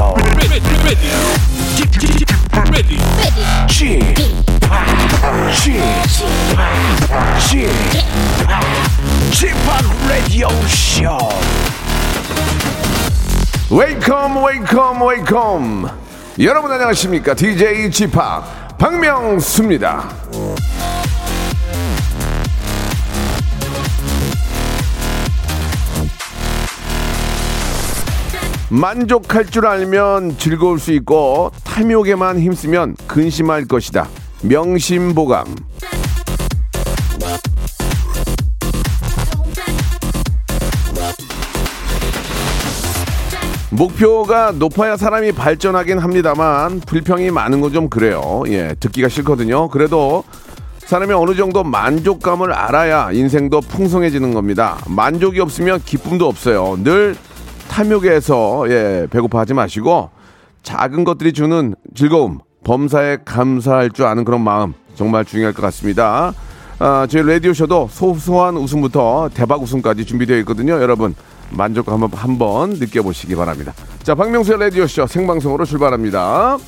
Radio. Chip, Chip, Chip, Radio Show. Welcome, welcome, welcome. 여러분 안녕하십니까? DJ Chip 박명수입니다. 만족할 줄 알면 즐거울 수 있고 탐욕에만 힘쓰면 근심할 것이다. 명심보감. 목표가 높아야 사람이 발전하긴 합니다만 불평이 많은 건 좀 그래요. 예, 듣기가 싫거든요. 그래도 사람이 어느 정도 만족감을 알아야 인생도 풍성해지는 겁니다. 만족이 없으면 기쁨도 없어요. 늘 탐욕에서 예, 배고파하지 마시고 작은 것들이 주는 즐거움, 범사에 감사할 줄 아는 그런 마음 정말 중요할 것 같습니다. 아, 저희 라디오 쇼도 소소한 웃음부터 대박 웃음까지 준비되어 있거든요. 여러분 만족감 한번, 한번 느껴보시기 바랍니다. 자, 박명수의 라디오 쇼 생방송으로 출발합니다.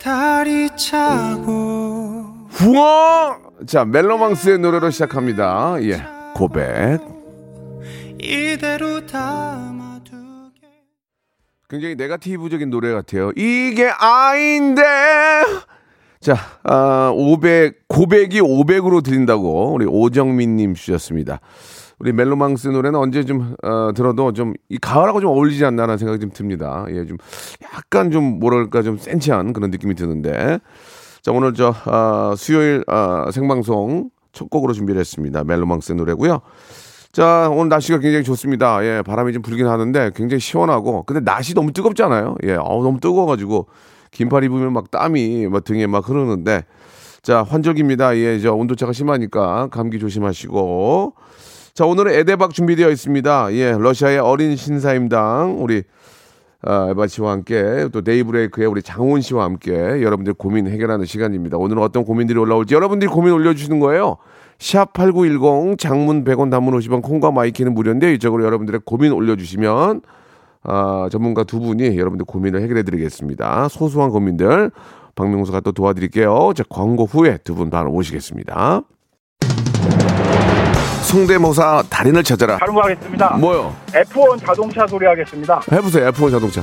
달이 차고 우와! 자, 멜로망스의 노래로 시작합니다. 예, 고백. 이대로 담아두게 굉장히 네가티브적인 노래 같아요. 이게 아인데 자, 아, 500 고백이 500으로 드린다고 우리 오정민 님 주셨습니다. 우리 멜로망스 노래는 언제 좀 어, 들어도 좀 이 가을하고 좀 어울리지 않나라는 생각이 좀 듭니다. 예, 좀 약간 좀 뭐랄까 좀 센치한 그런 느낌이 드는데 자 오늘 저 어, 수요일 어, 생방송 첫 곡으로 준비를 했습니다. 멜로망스 노래고요. 자, 오늘 날씨가 굉장히 좋습니다. 예, 바람이 좀 불긴 하는데 굉장히 시원하고, 근데 날씨 너무 뜨겁잖아요. 예, 어우, 너무 뜨거워가지고, 긴팔 입으면 막 땀이 막 등에 막 흐르는데, 자, 환절기입니다. 예, 저 온도차가 심하니까 감기 조심하시고, 자, 오늘은 에데박 준비되어 있습니다. 예, 러시아의 어린 신사임당, 우리, 아, 에바 씨와 함께, 또 데이브레이크의 우리 장훈 씨와 함께 여러분들 고민 해결하는 시간입니다. 오늘은 어떤 고민들이 올라올지 여러분들이 고민 올려주시는 거예요. 샵8910 장문 100원 단문 50원 콩과 my K는 무료인데 이쪽으로 여러분들의 고민 올려주시면 아, 전문가 두 분이 여러분들 고민을 해결해 드리겠습니다. 소소한 고민들 박명수가 또 도와드릴게요. 자, 광고 후에 두 분 바로 모시겠습니다. 성대모사 달인을 찾아라. 다른 거 하겠습니다. 뭐요? F1 자동차 소리 하겠습니다. 해보세요. F1 자동차.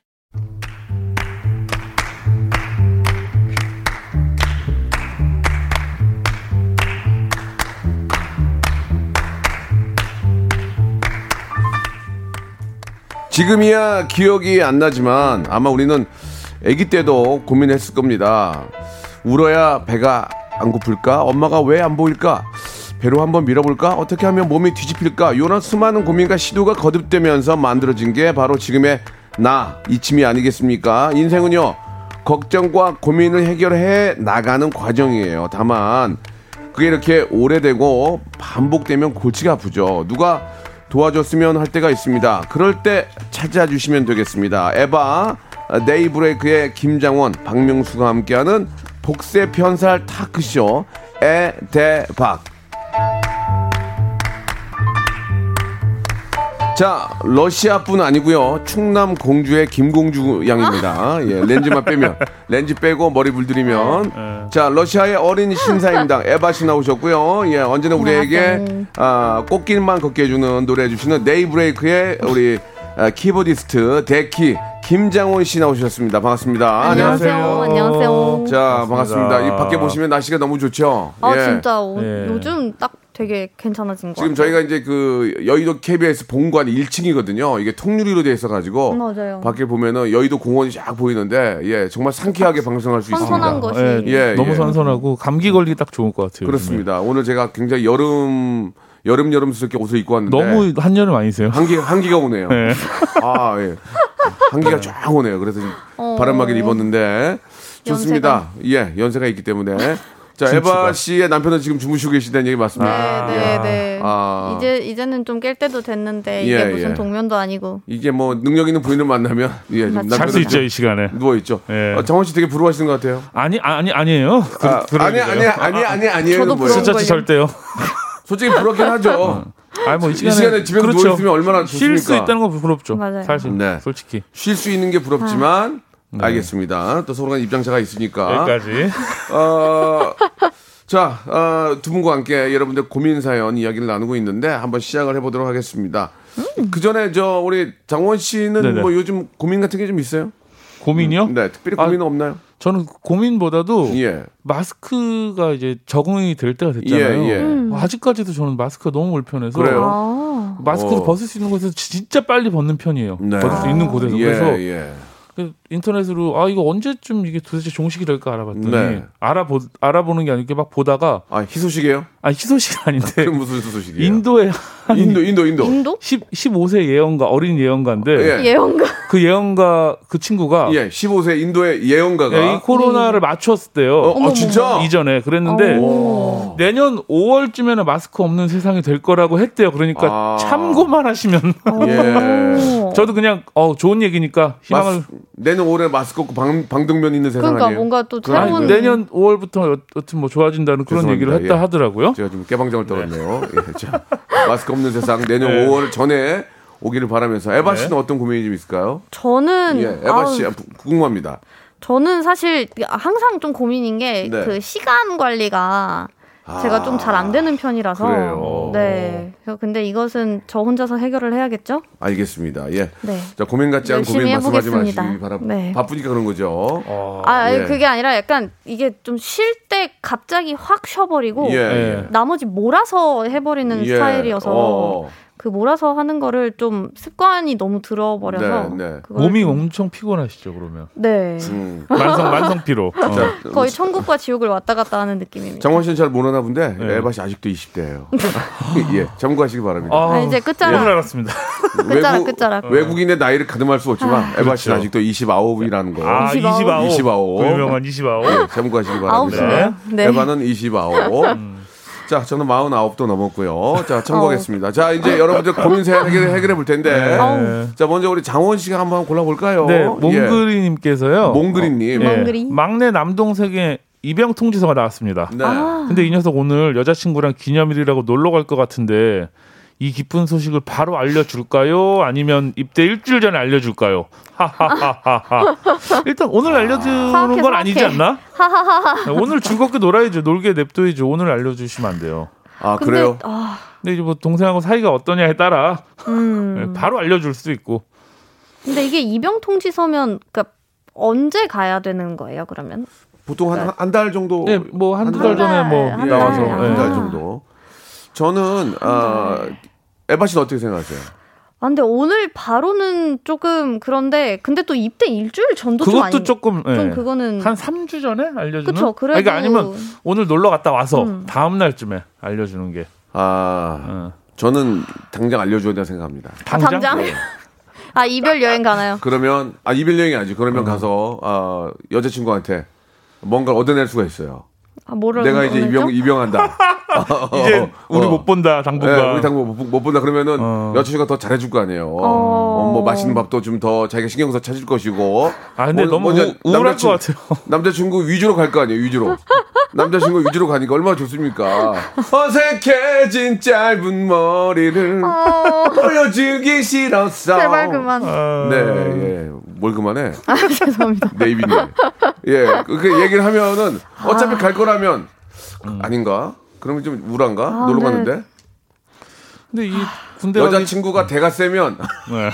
지금이야 기억이 안 나지만 아마 우리는 아기 때도 고민했을 겁니다. 울어야 배가 안 고플까? 엄마가 왜 안 보일까? 배로 한번 밀어볼까? 어떻게 하면 몸이 뒤집힐까? 이런 수많은 고민과 시도가 거듭되면서 만들어진 게 바로 지금의 나, 이침이 아니겠습니까? 인생은요, 걱정과 고민을 해결해 나가는 과정이에요. 다만, 그게 이렇게 오래되고 반복되면 골치가 아프죠. 누가 도와줬으면 할 때가 있습니다. 그럴 때 찾아주시면 되겠습니다. 에바, 네이브레이크의 김장원, 박명수가 함께하는 복세 편살 타크쇼 에대박. 자, 러시아뿐 아니고요. 충남 공주의 김공주 양입니다. 예, 렌즈만 빼면 렌즈 빼고 머리 물들이면 자, 러시아의 어린 신사입니다. 에바 씨 나오셨고요. 예, 언제나 우리에게 아, 꽃길만 걷게 해주는 노래 해주시는 네이브레이크의 우리 아, 키보디스트 데키 김장원 씨 나오셨습니다. 반갑습니다. 안녕하세요. 안녕하세요. 자, 반갑습니다. 이 밖에 보시면 날씨가 너무 좋죠. 아 예. 진짜 오- 예. 요즘 딱 되게 괜찮아진 것 지금 같아요. 저희가 이제 그 여의도 KBS 본관 1층이거든요. 이게 통유리로 돼 있어 가지고 맞아요. 밖에 보면은 여의도 공원이 쫙 보이는데 예 정말 상쾌하게 방송할 수 있습니다. 선선한 것이 예, 예, 너무 예. 선선하고 감기 걸리기 딱 좋을 것 같아요. 그렇습니다. 오늘 제가 굉장히 여름 여름 여름스럽게 옷을 입고 왔는데 요즘에. 너무 한여름 아니세요? 한기 한기가 오네요. 네. 아 예. 한기가 쫙 오네요. 그래서 좀 어. 바람막이를 입었는데 좋습니다. 예 연세가 있기 때문에 자 에바 씨의 남편은 지금 주무시고 계시다는 얘기 맞습니다. 네, 네, 네. 아. 이제 이제는 좀 깰 때도 됐는데 이게 예, 무슨 예. 동면도 아니고 이게 뭐 능력 있는 부인을 만나면 예, 좀잘잘수 남편은 있죠 이 시간에. 누워 있죠. 예. 어, 정원 씨 되게 부러워하시는 것 같아요. 아니 아니 아니에요. 그, 아, 아니. 아니 아니 아니 아니에요. 저도? 부러운 진짜 걸요. 절대요. 솔직히 부럽긴 하죠. 아니 뭐이 이 시간에, 시간에 집에 그렇죠. 누워 있으면 얼마나 좋습니까? 쉴 수 있다는 건 부럽죠. 맞아요. 사실 네. 솔직히 쉴 수 있는 게 부럽지만 알겠습니다. 또 서로가 입장차가 있으니까. 여기까지. 어, 자, 어, 두 분과 함께 여러분들 고민 사연 이야기를 나누고 있는데 한번 시작을 해보도록 하겠습니다. 그 전에 저 우리 장원 씨는 네네. 뭐 요즘 고민 같은 게 좀 있어요? 고민이요? 네, 특별히 아, 고민은 없나요? 저는 고민보다도 예. 마스크가 이제 적응이 될 때가 됐잖아요. 예, 예. 음. 아직까지도 저는 마스크가 너무 불편해서 그래요? 아, 마스크를 어. 벗을 수 있는 곳에서 진짜 빨리 벗는 편이에요. 네. 벗을 수 있는 곳에서 예, 그래서 예. 그 인터넷으로 아 이거 언제쯤 이게 도대체 종식이 될까 알아봤더니 네. 알아보 알아보는 게 아니고 막 보다가 아, 희소식이에요? 아 희소식 아닌데 그럼 무슨 희소식이에요? 인도에 한 인도, 인도, 인도. 인도 10, 15세 예언가 어린 예언가인데 예. 예언가 그 예언가 그 친구가 예, 15세 인도의 예언가가. 예, 이 코로나를 맞추었대요. 어, 아, 진짜? 이전에 그랬는데 오. 내년 5월쯤에는 마스크 없는 세상이 될 거라고 했대요. 그러니까 아. 참고만 하시면 예. 오. 저도 그냥 어 좋은 얘기니까 희망을 마스, 내년 올해 마스크 없고 방, 방독면 있는 세상 그러니까 아니에요? 뭔가 또 아니, 새로운 내년 5월부터 여튼 뭐 좋아진다는 그런 죄송합니다. 얘기를 했다 예. 하더라고요. 제가 좀 깨방정을 떨었네요. 예, 자, 마스크 없는 세상 내년 네. 5월 전에 오기를 바라면서 에바 씨는 어떤 고민이 좀 있을까요? 저는 예, 에바 아우, 씨 궁금합니다. 저는 사실 항상 좀 고민인 게 네. 그 시간 관리가 제가 좀 잘 안 되는 편이라서 그래요. 네. 근데 이것은 저 혼자서 해결을 해야겠죠? 알겠습니다. 예. 네. 자, 고민 같지 않은 고민 말씀하지 해보겠습니다. 마시기 바랍니다. 네. 바쁘니까 그런 거죠. 아, 예. 그게 아니라 약간 이게 좀 쉴 때 갑자기 확 쉬어버리고 예. 예. 나머지 몰아서 해버리는 예. 스타일이어서 어. 그 몰아서 하는 거를 좀 습관이 너무 들어버려서 네, 네. 몸이 좀- 엄청 피곤하시죠 그러면 네 음. 만성 만성 피로. 어. 자, 거의 천국과 지옥을 왔다 갔다 하는 느낌입니다. 장원 씨는 잘 모르나 본데 네. 에바 씨 아직도 20대예요. 예, 참고하시기 바랍니다. 아, 아, 이제 끝자락 알았습니다. 끝자락 끝자락 외국인의 나이를 가늠할 수 없지만 에바 씨는 그렇죠. 아직도 29이라는 거. 아 29. 29. 29. 그 유명한 29. 예, 참고하시기 바랍니다. 아홉이네요. 네. 에바는 29. 자, 저는 49도 넘었고요. 자, 참고하겠습니다. 자, 이제 여러분들 고민 사연 해결해, 해결해 볼 텐데. 네. 자, 먼저 우리 장원 씨가 한번 골라볼까요? 네, 예. 몽그리님께서요. 몽그리님. 예, 몽그리. 막내 남동생의 입양 통지서가 나왔습니다. 네. 근데 이 녀석 오늘 여자친구랑 기념일이라고 놀러 갈 것 같은데 이 기쁜 소식을 바로 알려줄까요? 아니면 입대 일주일 전에 알려줄까요? 하하하하하. 일단 오늘 알려주는 사악해, 건 아니지 사악해. 않나? 오늘 즐겁게 놀아야죠. 놀게 냅둬야죠. 오늘 알려주시면 안 돼요. 아, 근데 그래요? 아, 근데 이제 뭐 동생하고 사이가 어떠냐에 따라 음. 네, 바로 알려줄 수도 있고. 근데 이게 입영 통지서면 그러니까 언제 가야 되는 거예요? 그러면 보통 한 한달 정도. 네, 뭐 한두 한달 전에 뭐 달, 한 나와서. 달. 한달 예. 정도. 저는, 아, 에바 씨는 어떻게 생각하세요? 아, 근데 오늘 바로는 조금 그런데 근데 또 입대 일주일 전도 좀 그것도 아니 조금 예. 좀 그거는 한 3주 전에 알려주는? 그쵸, 아니, 그래도- 그러니까 아니면 오늘 놀러 갔다 와서 음. 다음 날쯤에 알려주는 게 아, 어. 저는 당장 알려줘야 된다고 생각합니다. 아, 당장 네. 아 이별 여행 가나요? 그러면, 아, 이별 여행이 아니지. 그러면 가서, 아, 여자친구한테 뭔가를 얻어낼 수가 있어요. 아, 뭐를 내가 이제? 입영 입영한다. 이제 우리 어. 못 본다 당분간. 네, 우리 당분 못, 못 본다 그러면은 어. 여자친구가 더 잘해줄 거 아니에요. 어, 뭐 맛있는 밥도 좀 더 자기가 신경 써서 찾을 것이고. 아 근데 뭐, 너무 먼저 우- 우울할 남자친- 것 같아요. 남자친구 위주로 갈 거 아니에요, 위주로. 남자친구 위주로 가니까 얼마나 좋습니까? 어색해진 짧은 머리를 보여주기 싫었어. 어, 제발 그만. 아, 네, 예. 뭘 그만해? 아, 죄송합니다. 네이비님. 예, 그 얘기를 하면은 어차피 갈 거라면 아닌가? 그러면 좀 우울한가? 아, 놀러 네. 갔는데 근데 이 군대 여자친구가 대가 세면 네.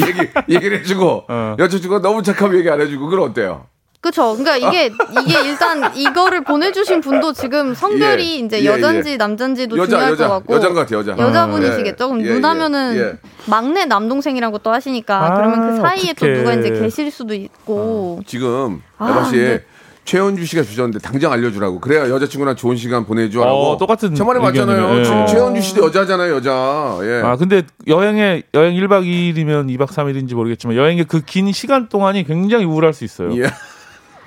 얘기 얘기를 해주고 어. 여자친구가 너무 착하면 얘기 안 해주고 그럼 어때요? 그쵸. 그러니까 이게 이게 일단 이거를 보내주신 분도 지금 성별이 예. 이제 예, 여잔지 예. 남잔지도 여자 중요할 여자 것 같고 여잔 것 같아 여자. 여자분이시겠죠. 그럼 예, 예, 누나면은 예. 막내 남동생이라고 또 하시니까 아, 그러면 그 사이에 또 어떡해. 누가 이제 계실 수도 있고 지금 아, 에바 씨 네. 최현주 씨가 주셨는데 당장 알려주라고 그래야 여자친구랑 좋은 시간 보내줘라고. 어, 똑같은 저 말이 맞잖아요. 예. 최현주 씨도 여자잖아요 여자. 예. 아 근데 여행에 여행 1박 2일이면 2박 3일인지 모르겠지만 여행의 그 긴 시간 동안이 굉장히 우울할 수 있어요. 예.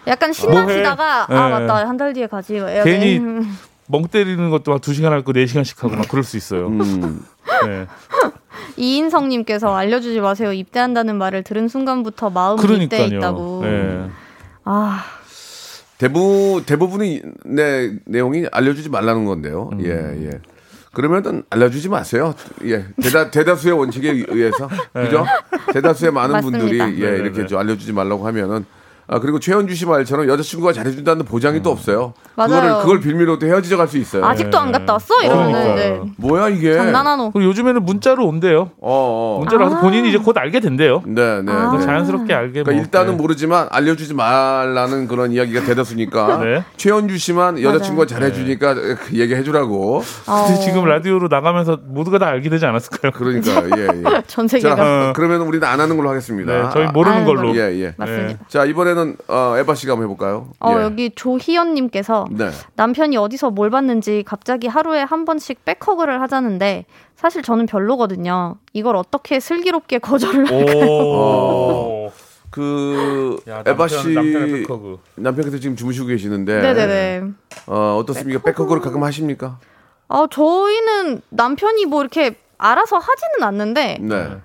약간 신나시다가 뭐해? 아 예. 맞다 한 달 뒤에 가지 괜히 돼. 멍 때리는 것도 막 2시간 할 거 4시간씩 하고 막 그럴 수 있어요. 음. 네. 이인성님께서 알려주지 마세요. 입대한다는 말을 들은 순간부터 마음이 그러니까요. 있다고. 네. 아 대부 대부분의 내 내용이 알려주지 말라는 건데요. 음. 예 예. 그러면은 알려주지 마세요. 예 대다 대다수의 원칙에 의해서 그죠? 대다수의 많은 맞습니다. 분들이 예 네, 네, 이렇게 네. 좀 알려주지 말라고 하면은 아 그리고 최현주 씨 말처럼 여자친구가 잘해준다는 보장이 또 없어요. 맞아요. 그거를 그걸 빌미로 또 헤어지져 갈수 있어요. 아직도 안 갔다 왔어? 이러면은. 이제 뭐야 이게? 장난하노. 그리고 요즘에는 문자로 온대요. 어, 어. 문자로 와서 본인이 이제 곧 알게 된대요. 네, 네. 아. 네. 자연스럽게 알게 그러니까 뭐. 일단은 네. 모르지만 알려주지 말라는 그런 이야기가 대다수니까 네. 최현주 씨만 여자친구가 잘해주니까 그 얘기해주라고 어, 근데 지금 라디오로 나가면서 모두가 다 알게 되지 않았을까요? 그러니까 예, 예. 전 세계가 자, 그러면 우리는 안 하는 걸로 하겠습니다. 네, 저희 모르는 걸로. 걸로. 예, 예. 맞습니다. 자, 이번에는 어, 에바 씨가 한번 해볼까요? 어 예. 여기 조희연님께서 네. 남편이 어디서 뭘 봤는지 갑자기 하루에 한 번씩 백허그를 하자는데 사실 저는 별로거든요. 이걸 어떻게 슬기롭게 거절을 할 오. 그 야, 에바 남편, 씨. 남편께서 지금 주무시고 계시는데 네네네. 어, 어떻습니까? 백허그를 가끔 하십니까? 어 저희는 남편이 뭐 이렇게 알아서 하지는 않는데 네.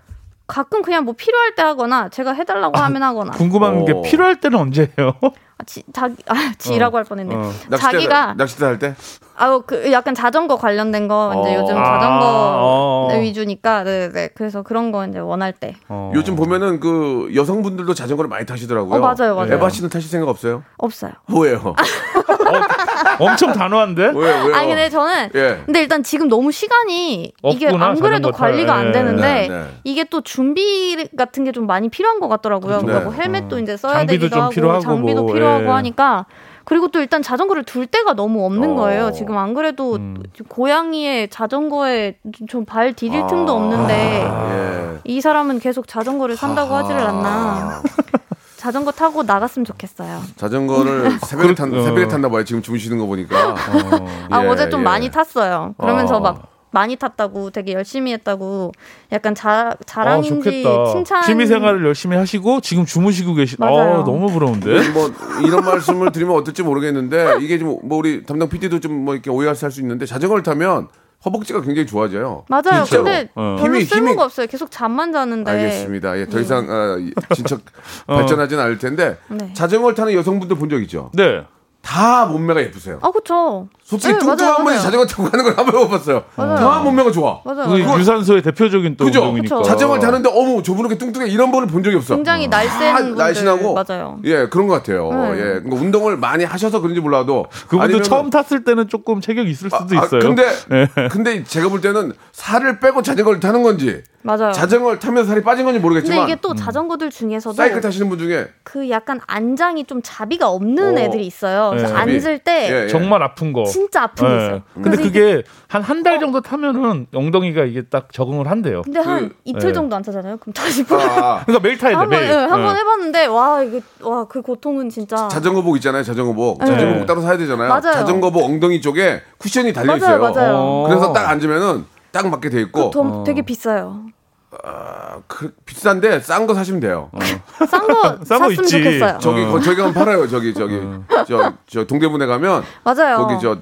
가끔 그냥 뭐 필요할 때 하거나 제가 해달라고 하면 하거나 궁금한 어. 게 필요할 때는 언제예요? 아, 지, 자기 아 지라고 할 뻔했네. 어. 자기가 낚싯대 할 때? 아우 그 약간 자전거 관련된 거 이제 어. 요즘 아, 자전거 어. 위주니까 네네 그래서 그런 거 이제 원할 때 어. 요즘 보면은 그 여성분들도 자전거를 많이 타시더라고요. 어, 맞아요, 맞아요. 에바 씨는 타실 생각 없어요? 없어요. 왜요? 엄청 단호한데? 왜요? 왜요? 아니 근데 저는 예. 근데 일단 지금 너무 시간이 이게 없구나, 안 그래도 자전거. 관리가 안 예. 되는데 네, 네. 이게 또 준비 같은 게 좀 많이 필요한 것 같더라고요. 그러니까 뭐 네. 헬멧도 이제 써야 장비도 되기도 좀 하고 필요하고 장비도 뭐, 필요하고 예. 하니까 그리고 또 일단 자전거를 둘 데가 너무 없는 어. 거예요. 지금 안 그래도 음. 고양이의 자전거에 좀 발 디딜 아. 틈도 없는데 예. 이 사람은 계속 자전거를 산다고 하지를 않나. 자전거 타고 나갔으면 좋겠어요. 자전거를 새벽에 탄 그- 어. 새벽에 탔나 봐요. 지금 주무시는 거 보니까. 아 예, 어제 좀 예. 많이 탔어요. 그러면서 어. 막 많이 탔다고 되게 열심히 했다고 약간 자, 아, 자랑인지 좋겠다. 칭찬 취미 생활을 열심히 하시고 지금 주무시고 계시. 맞아요. 아, 너무 부러운데. 뭐 이런 말씀을 드리면 어떨지 모르겠는데 이게 좀 뭐 우리 담당 PD도 좀 뭐 이렇게 오해할 수 있는데 자전거를 타면 허벅지가 굉장히 좋아져요. 맞아요. 진짜로. 근데 어. 별로 힘이- 쓸모가 힘이- 없어요. 계속 잠만 자는데. 알겠습니다. 예, 더 이상 어, 이- 진척 어. 발전하지는 않을 텐데 네. 자전거를 타는 여성분들 본 적 있죠? 네. 다 몸매가 예쁘세요. 아 그쵸. 솔직히 네, 뚱뚱한 맞아요, 분이 맞아요. 자전거 타고 가는 걸 한번 해봤어요. 맞아요. 다 몸매가 좋아. 맞아요. 그게. 유산소의 대표적인 또 그죠? 운동이니까. 그쵸. 자전거를 타는데 어머 저분 이렇게 뚱뚱해 이런 분을 본 적이 없어. 굉장히 다 날쌘 분들 날씬하고 맞아요. 예 그런 것 같아요. 네. 예 그러니까 운동을 많이 하셔서 그런지 몰라도 그분도 아니면은- 처음 탔을 때는 조금 체격 이 있을 수도 아, 있어요. 근데 네. 근데 제가 볼 때는 살을 빼고 자전거를 타는 건지 맞아요. 자전거를 타면서 살이 빠진 건지 근데 모르겠지만 이게 또 자전거들 중에서도 음. 사이클 타시는 분 중에 그 약간 안장이 좀 자비가 없는 어. 애들이 있어요. 그래서 네. 자비. 앉을 때 예, 예. 정말 아픈 거. 진짜 아픈 게 네. 있어요. 근데 그래서 이게- 그게 한 한 달 정도 타면은 엉덩이가 이게 딱 적응을 한대요. 근데 한 그- 이틀 네. 정도 안 타잖아요. 그럼 다시 뭐 아, 그러니까 매일 타야 돼. 한번 매일. 예, 한번 네. 해봤는데 와 이게 와 그 고통은 진짜 자전거복 있잖아요. 자전거복. 네. 자전거복 따로 사야 되잖아요. 맞아요. 자전거복 엉덩이 쪽에 쿠션이 달려 있어요. 맞아요, 맞아요. 어. 그래서 딱 앉으면은 딱 맞게 돼 있고 돈 되게 비싸요. 그, 비싼데 싼 거 사시면 돼요. 싼거 싼거 샀으면 있지. 좋겠어요. 저기 거, 저기 가면 팔아요. 저기 저기 저, 저 동대문에 가면 맞아요. 거기 저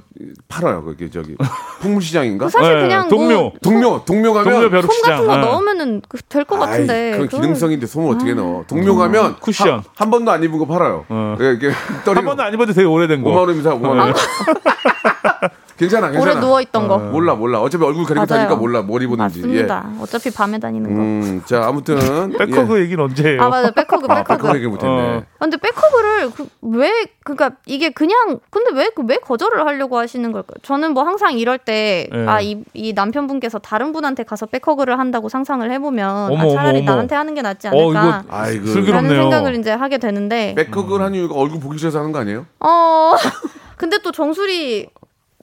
팔아요. 거기 저기 풍물시장인가? 사실 네, 그냥 동묘. 뭐 동묘 동묘 가면 동료 솜 벼룩시장. 같은 거 어. 넣으면은 될 것 같은데. 그걸- 기능성인데 솜을 어떻게 넣어? 동묘 가면 쿠션. 한, 한 번도 안 입은 거 팔아요. 어. 예, 이게 떨이 한 번도 안 입어도 되게 오래된 거. 5만 원이면 사 5만 원. 괜찮아, 괜찮아. 오래 누워 있던 거. 몰라, 몰라. 어차피 얼굴 가리고 맞아요. 다니까 몰라 뭘 입었는지. 맞습니다. 어차피 밤에 다니는 예. 거. 음, 자 아무튼 백허그 얘기는 언제 해요? 아 맞아 백허그 아, 백허그. 백허그 얘기 못 했네. 어. 아, 근데 백허그를 그, 왜 그러니까 이게 그냥 근데 왜그왜 거절을 하려고 하시는 걸까요? 저는 뭐 항상 이럴 때 네. 아이 이 남편분께서 다른 분한테 가서 백허그를 한다고 상상을 해 보면 어머, 아, 차라리 어머, 어머. 나한테 하는 게 낫지 어, 않을까. 이거 아이고. 슬기롭네요. 라는 생각을 이제 하게 되는데 백허그를 한 이유가 얼굴 보기 싫어서 하는 거 아니에요? 어 근데 또 정수리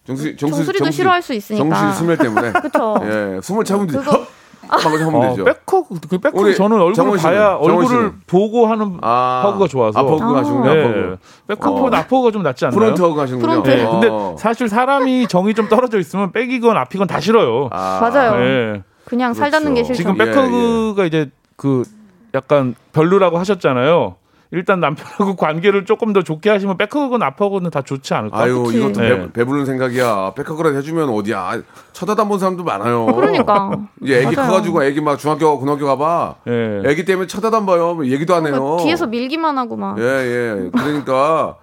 정수리, 정수리도 싫어할 수 있으니까. 정수리 smell 때문에. 그쵸 예, 숨을 참으면 되죠. 그거- 방금 하면 어, 되죠. 백허그 그 우리 저는 씨는, 봐야 얼굴을. 보고 하는 아, 허그가 좋아서. 앞허그 아. 하시군요. 네. 앞허그. 백허그보다 어. 앞허그가 좀 낫지 않나요? front hug 하시는군요. front. 네, 어. 근데 사실 사람이 정이 좀 떨어져 있으면 백이건 앞이건 다 싫어요. 아, 맞아요. 네. 그냥 살 닿는 게 그렇죠. 싫죠. 지금 예, 백허그가 이제 그 약간 별로라고 하셨잖아요. 일단 남편하고 관계를 조금 더 좋게 하시면 백허그건 앞허그는 다 좋지 않을까? 아유 그치. 이것도 네. 배, 배부른 생각이야. 백허그라도 해주면 어디야? 아, 쳐다도 안본 사람도 많아요. 그러니까 이제 애기 맞아요. 커가지고 애기 막 중학교 고등학교 가봐. 예. 애기 때문에 쳐다도 안 봐요. 뭐 얘기도 안 해요. 그러니까 뒤에서 밀기만 하고 막 예, 예. 그러니까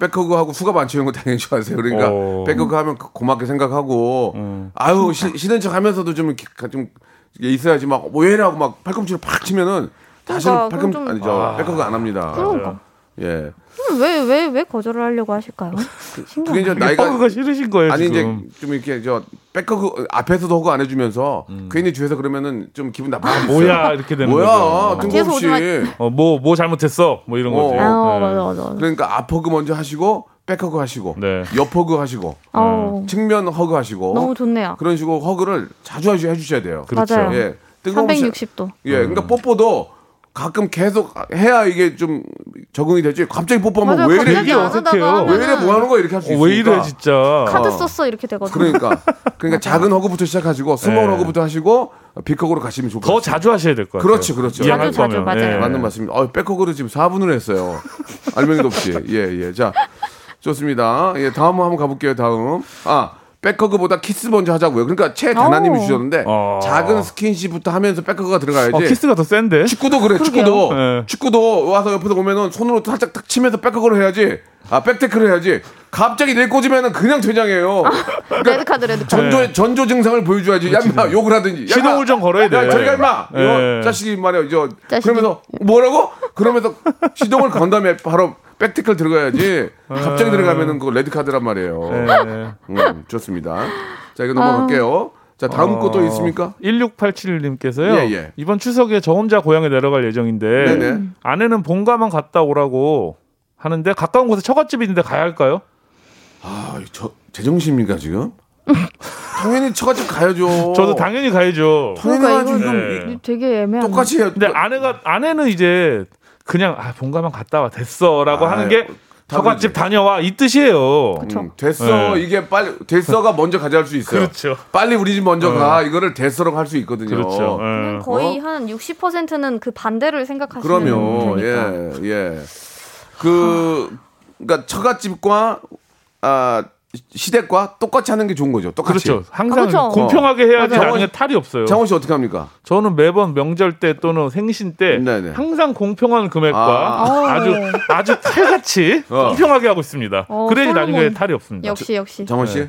백허그 하고 수갑 안 채우는 거 당연히 좋아하세요. 그러니까 어. 백허그 하면 고- 고맙게 생각하고 음. 아유 시, 싫은 척 하면서도 좀, 이렇게 가- 좀 이게 있어야지 막뭐왜 이러고 막 팔꿈치를 팍 치면은 다시는 그러니까, 좀- 아니죠. 아. 백허그 안 합니다. 그러니까 예. 왜왜 왜 거절을 하려고 하실까요? 그게 이제 나이가 허그가 싫으신 거예요 아니 이제 지금. 좀 이렇게 저 백허그 앞에서도 허그 안 해주면서 괜히 뒤에서 그러면은 좀 기분 나빠. 음. 뭐야 이렇게 되는 뭐야 거죠. 뜬금없이. 오지 어뭐뭐 뭐 잘못했어 뭐 이런 거지. 어. 아 네. 맞아 맞아. 그러니까 앞허그 먼저 하시고 백허그 하시고 네. 옆허그 하시고 어 측면 허그 하시고 너무 좋네요. 그런 식으로 허그를 자주 자주 해주셔야 돼요. 그렇죠. 맞아요. 예, 뜬금없이 360도. 예, 그러니까 뽀뽀도 가끔 계속 해야 이게 좀 적응이 되지. 갑자기 뽀뽀하면 맞아요. 왜 이래? 갑자기 이게 안 어색해요. 하다가 왜 이래? 하면은 뭐 하는 거야? 이렇게 할 수 어, 있으니까. 왜 이래 진짜. 카드 어. 썼어 이렇게 되거든요. 그러니까 그러니까 작은 허그부터 시작하시고 small 네. 허그부터 하시고 big 허그로 가시면 좋을 것 더 같아요. 자주 하셔야 될 것 같아요. 그렇죠, 그렇죠. 이왕 할 자주, 자주, 거면. 맞아요. 예. 맞는 말씀입니다. 어, 백허그를 지금 4분을 했어요. 알맹이도 없이. 예, 예. 자, 좋습니다. 예, 다음 한번 가볼게요. 다음. 아, 백허그보다 키스 먼저 하자고요. 그러니까 최다나님이 오. 주셨는데 어. 작은 스킨십부터 하면서 백허그가 들어가야지. 어, 키스가 더 센데. 축구도 그래. 축구도 네. 축구도 와서 옆에서 보면은 손으로 살짝 탁 치면서 백허그를 해야지. 아, 백태클을 해야지. 갑자기 내 꽂으면은 그냥 퇴장이에요. 레드 카드 레드 카드. 전조 전조 증상을 보여줘야지. 야, 임마 욕을 하든지. 시동을 좀 걸어야 돼. 야, 저리 가 임마. 예. 이거 자식이 말이야. 저 자식이. 그러면서 뭐라고? 그러면서 시동을 건 다음에 바로 백태클 들어가야지. 갑자기 들어가면은 그 레드 카드란 말이에요. 예. 음, 좋습니다. 자, 이거 넘어갈게요. 자, 다음 거또 있습니까? 1687님께서요. 예, 예. 이번 추석에 저 혼자 고향에 내려갈 예정인데 네네. 아내는 본가만 갔다 오라고 하는데 가까운 곳에 처갓집이 있는데 가야 할까요? 아, 저 제정신입니까 지금? 당연히 처갓집 가야죠. 저도 당연히 가야죠. 당연히 그러니까 가야죠. 이거 네. 되게 애매한. 똑같이 해요. 근데 아내가 아내는 이제 그냥 아 본가만 갔다 와 됐어라고 아, 하는 게다 처갓집 그러지. 다녀와 이 뜻이에요. 음, 됐어. 네. 이게 빨리 됐어가 먼저 할수 있어요. 그렇죠. 빨리 우리 집 먼저 가. 이거를 됐어라고 할수 있거든요. 그렇죠. 예. 음, 거의 한 60%는 그 반대를 생각하시는 그럼요. 분이니까. 예, 예. 그, 그러니까 처갓집과 아 시댁과 똑같이 하는 게 좋은 거죠. 똑같이. 그렇죠. 항상 아, 그렇죠. 공평하게 해야지 맞아요. 나중에 탈이 없어요. 장원 씨 어떻게 합니까? 저는 매번 명절 때 또는 생신 때 네네. 항상 공평한 금액과 아. 아. 주 아주 칼같이 어. 공평하게 하고 있습니다. 어, 그래야지. 나중에 탈이 없습니다. 역시 역시. 장원 씨,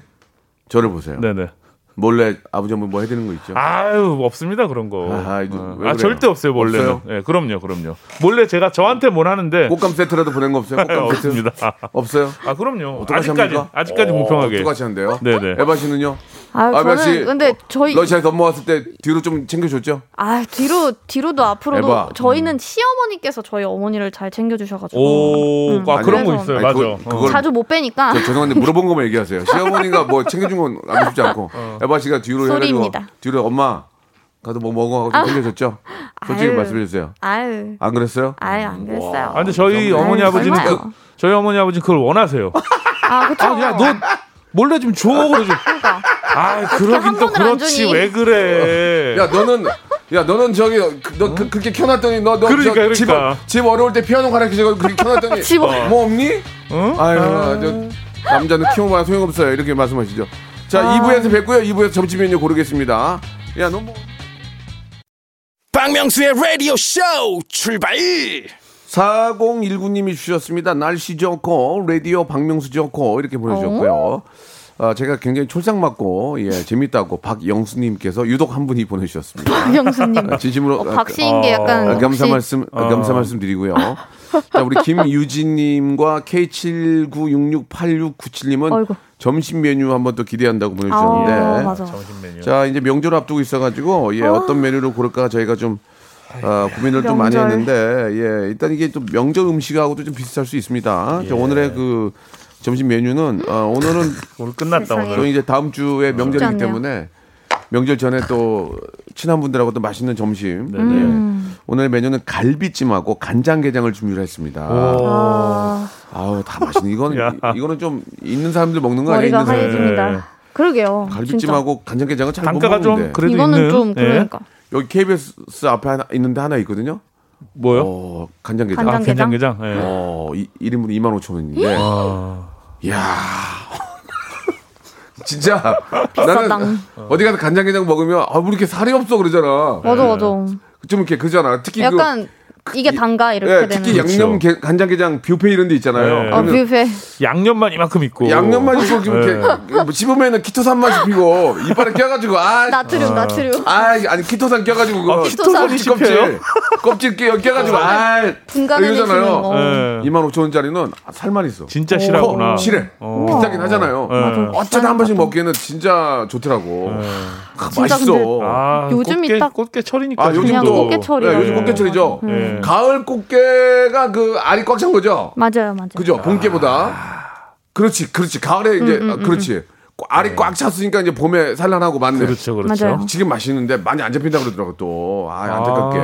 저를 보세요. 네네. 몰래 아버지 한번 뭐 해드리는 거 있죠? 아유 없습니다 그런 거. 어. 왜아 그래요? 절대 없어요 몰래는. 없어요? 예, 그럼요, 그럼요. 몰래 제가 저한테 뭘 하는데 꽃감 세트라도 보낸 거 없어요? 꽃감 세트 없습니다. 없어요? 아 그럼요. 아직까지 합니까? 아직까지 어, 공평하게. 똑같이 한대요. 네네. 에바 씨는요? 아, 씨, 저는 근데 저희 러시아에 넘어왔을 때 뒤로 좀 챙겨줬죠? 아 뒤로 뒤로도 앞으로도 에바. 저희는 시어머니께서 저희 어머니를 잘 챙겨주셔가지고 오, 음. 아 그런 거 있어요. 아니, 맞아. 그거- 어. 그걸- 자주 못 빼니까 저, 죄송한데 물어본 것만 얘기하세요. 시어머니가 뭐 챙겨준 건 알고 싶지 않고 에바 씨가 뒤로 소리입니다. 해가지고 뒤로 엄마 가도 뭐 먹어 하고 좀 챙겨줬죠? 솔직히 아유. 말씀해 주세요. 아유 안 그랬어요? 아유 안 그랬어요. 아 근데 저희 정말. 어머니 아유, 아버지는. 그, 저희 어머니 아버지 그걸 원하세요. 아 그쵸. 아, 야, 너 몰래 좀 줘. 그러죠. 그러니까 아, 그러긴 한또 번을 안 그렇지. 왜 그래. 야 너는 야 너는 저기 그- 너 그, 그렇게 켜놨더니 너너 그러니까, 집, 그러니까. 집 어려울 때 피아노 가르치고 그렇게 켜놨더니 집 어- 뭐 없니? 응? 아유 저, 남자는 키워봐야 소용없어요 이렇게 말씀하시죠. 자 아. 2부에서 뵙고요. 2부에서 점심 메뉴 고르겠습니다. 야 너 뭐. 박명수의 라디오 쇼 출발 4019님이 주셨습니다. 날씨 좋고 라디오 박명수 좋고 이렇게 보내주셨고요. 아, 제가 굉장히 촐싹맞고 예 재밌다고 박영수님께서 유독 한 분이 보내주셨습니다. 박영수님. 아, 진심으로 어, 박씨인 게 어, 약간 아, 감사 말씀 아, 감사 말씀 드리고요. 자 우리 김유진님과 K79668697님은 어이구. 점심 메뉴 한번 또 기대한다고 보내주셨는데. 아, 맞아. 점심 메뉴. 자 이제 명절 앞두고 있어가지고 예 어떤 메뉴를 고를까 저희가 좀 아, 고민을 좀 많이. 했는데 예 일단 이게 또 명절 음식하고도 좀 비슷할 수 있습니다. 자, 오늘의 그 점심 메뉴는 어, 오늘은 오늘 끝났다 세상에. 오늘. 저희 이제 다음 주에 명절이기 않네요. 때문에 명절 전에 또 친한 분들하고 또 맛있는 점심. 네. 음. 예. 오늘 메뉴는 갈비찜하고 간장게장을 준비를 했습니다. 아, 아우 다 맛있는 이거는 야. 이거는 좀 있는 사람들 먹는 거 아니에요? 머리가 있는 사람들. 하얘집니다. 네. 그러게요. 갈비찜하고 간장게장은 잘 못 단가가 좀 먹는데 그래도 이거는 있는. 좀 예. 그러니까. 여기 KBS 앞에 하나 있는데 하나 있거든요. 뭐요? 어, 간장게장. 아, 간장게장? 간장게장. 예. 어, 이, 1인분 2만 5천 원인데. 아. 야 진짜 비싸당. 나는 어디 가서 간장게장 먹으면 아, 왜 이렇게 살이 없어 그러잖아. 맞아, 맞아. 좀 이렇게 그잖아. 특히 약간 이게 단가 이렇게 그, 예, 되는. 특히 양념 게, 간장게장 뷔페 이런 데 있잖아요. 네. 어, 뷔페. 양념만 이만큼 있고. 양념만 있고 좀 예. 이렇게 뭐 씹으면은 키토산 맛이 피고 이빨에 껴가지고 아 나트륨, 나트륨. 아 아니 키토산 껴가지고 아, 키토산. 껍질 껍질 껍질 끼 껴가지고 아 분간해내시는 이러잖아요. 거. 예. 2만 5천 원짜리는 살만 있어. 진짜 싫어하구나. 어, 실해. 어. 비싸긴 하잖아요. 맞아. 어쩌다 한 번씩 먹기에는 진짜 좋더라고. 아, 진짜 맛있어. 아, 요즘이 꽃게, 딱- 꽃게철이니까. 아, 요즘 그냥 또 꽃게철이요. 네, 요즘 꽃게철이죠. 예. 가을 꽃게가 그 알이 꽉 찬 거죠. 맞아요, 맞아요. 그죠? 봄게보다. 그렇지, 그렇지. 가을에 이제 아, 그렇지. 알이 꽉 찼으니까 이제 봄에 산란하고 맞네. 그렇죠, 그렇죠. 맞아요. 지금 맛있는데 많이 안 잡힌다 그러더라고 또. 아, 안타깝게.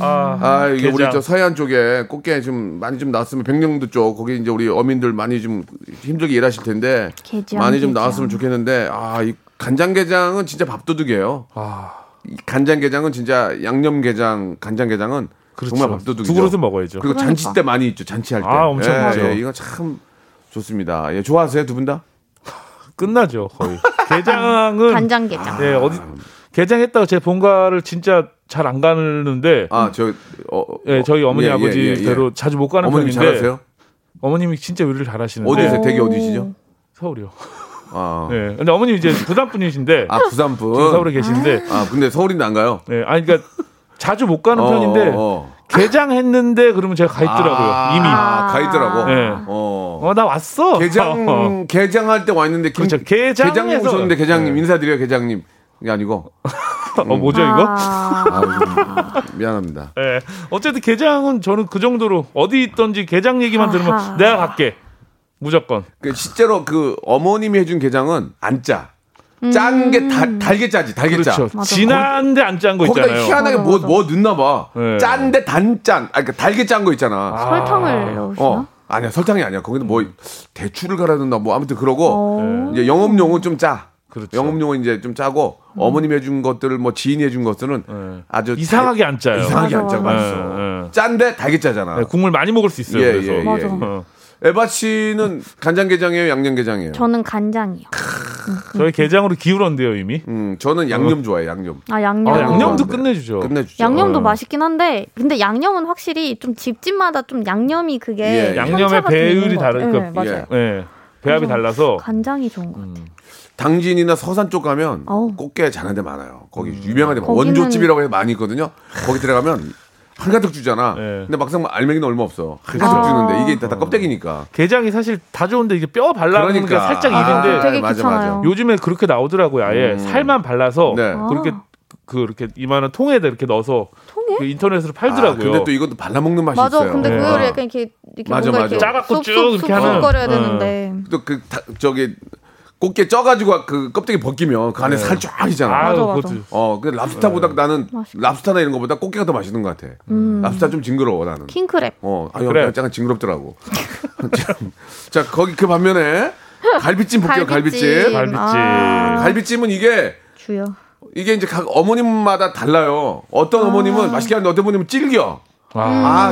아, 아, 이게 우리 게장. 저 서해안 쪽에 꽃게 좀 많이 좀 나왔으면 백령도 쪽 거기 이제 우리 어민들 많이 좀 힘들게 일하실 텐데 게장, 많이 좀 게장. 나왔으면 좋겠는데 아, 이 간장게장은 진짜 밥도둑이에요. 아, 이 간장게장은 진짜 양념게장, 간장게장은 그렇죠. 정말 밥도둑이죠. 두 그릇은 먹어야죠. 그리고 잔치 때 많이 있죠. 잔치할 때. 아, 엄청 예, 하죠. 예, 이거 참 좋습니다. 예, 좋아하세요 두 분 다? 끝나죠, 거의. 게장은 간장게장. 네, 어디 게장했다가 제 본가를 진짜 잘 안 가는데 아, 저 어, 예, 저희 어머니 예, 예, 아버지 예, 예. 대로 자주 못 가는 어머님 편인데 잘하세요? 어머님이 진짜 요리를 잘하시는데 어디세요? 댁이 어디시죠? 서울이요. 아, 예. 근데 어머님 이제 부산 분이신데 아 부산 분. 서울에 계신데 아, 근데 서울인데 안 가요? 예. 아니 그러니까 자주 못 가는 어, 편인데 어, 어. 게장했는데 그러면 제가 가 있더라고요. 아, 이미. 가 있더라고. 네. 어. 어, 나 왔어. 게장 게장할 때 와 있는데 김, 그렇죠. 게장에서- 게장님 오셨는데 게장님 네. 인사드려요 게장님 이게 아니고 어, 뭐죠 이거? 아, 아, 좀 미안합니다. 예. 어쨌든 게장은 저는 그 정도로 어디 있던지 게장 얘기만 들으면. 내가 갈게. 무조건. 그 실제로 그 어머님이 해준 게장은 안 짜. 짠 게 달게 짜지 달게 짜. 그렇죠. 맞아. 진한데 안 짠 거 거기다 있잖아요. 희한하게 맞아, 뭐, 맞아. 뭐 넣나 봐. 네. 짠데 단짠. 아, 그러니까 달게 짠 거 있잖아. 설탕을 넣으시나? 어. 아니야, 설탕이 아니야. 거기는 뭐 대추를 갈아 넣나 뭐 아무튼 그러고 어. 이제 영업 용은 좀 짜. 그렇죠. 영업용은 이제 좀 짜고 어머님이 해준 것들을 뭐 지인이 해준 것들은 네. 아주 이상하게 안 짜요. 이상하게 안 맞아, 짜고 맞아. 맛있어. 예, 예. 짠데 달게 짜잖아. 네, 국물 많이 먹을 수 있어요. 예, 그래서. 예, 예, 맞아. 예. 어. 에바 씨는 간장게장이에요, 양념게장이에요? 저는 간장이요. 저희 게장으로 기울었는데요 이미. 음, 저는 양념 좋아해, 양념. 아, 양념. 아, 양념도 네. 끝내주죠. 끝내주죠. 양념도 어. 맛있긴 한데 근데 양념은 확실히 좀 집집마다 좀 양념이 그게 예, 양념의 좀 있는 배율이 것 같아요. 다르니까. 네, 맞아요. 예. 예. 배합이 달라서 간장이 좋은 것 같아요. 당진이나 서산 쪽 가면 어우. 꽃게 잘하는 데 많아요. 거기 유명한 데 원조집이라고 해서 많이 있거든요. 거기 들어가면 한가득 주잖아. 네. 근데 막상 알맹이는 얼마 없어. 한가득 아. 주는데 이게 다, 다 껍데기니까. 게장이 사실 다 좋은데 이게 뼈 발라놓는 게 그러니까. 살짝 아, 일인데 되게 맞아, 귀찮아요. 맞아. 요즘에 그렇게 나오더라고요. 아예 음. 살만 발라서 네. 그렇게 그 이렇게 이만한 통에다 이렇게 넣어서 통에? 그 인터넷으로 아, 팔더라고요. 근데 또 이것도 발라 먹는 맛이 맞아. 있어요. 근데 네. 그거를 약간 이렇게 이렇게 맞아, 뭔가 맞아. 이렇게 짜갖고 쑥, 쭉 쑥, 이렇게 하는. 쑥쑥거려야 어. 되는데 또 그 저기 꽃게 쪄가지고 그 껍데기 벗기면 그 안에 네. 살쫙 있잖아. 아, 맞아, 맞아. 어, 그 랍스타보다 나는 맛있다. 랍스타나 이런 거보다 꽃게가 더 맛있는 것 같아. 음. 랍스타 좀 징그러워 나는. 킹크랩. 어, 아니 그래. 약간 징그럽더라고. 참. 자, 거기 그 반면에 갈비찜 볼게요. 갈비찜. 갈비찜. 아, 갈비찜은 이게 주요. 이게 이제 각 어머님마다 달라요. 어떤 어머님은 맛있게 하는데 어떤 어머님은 질겨. 아,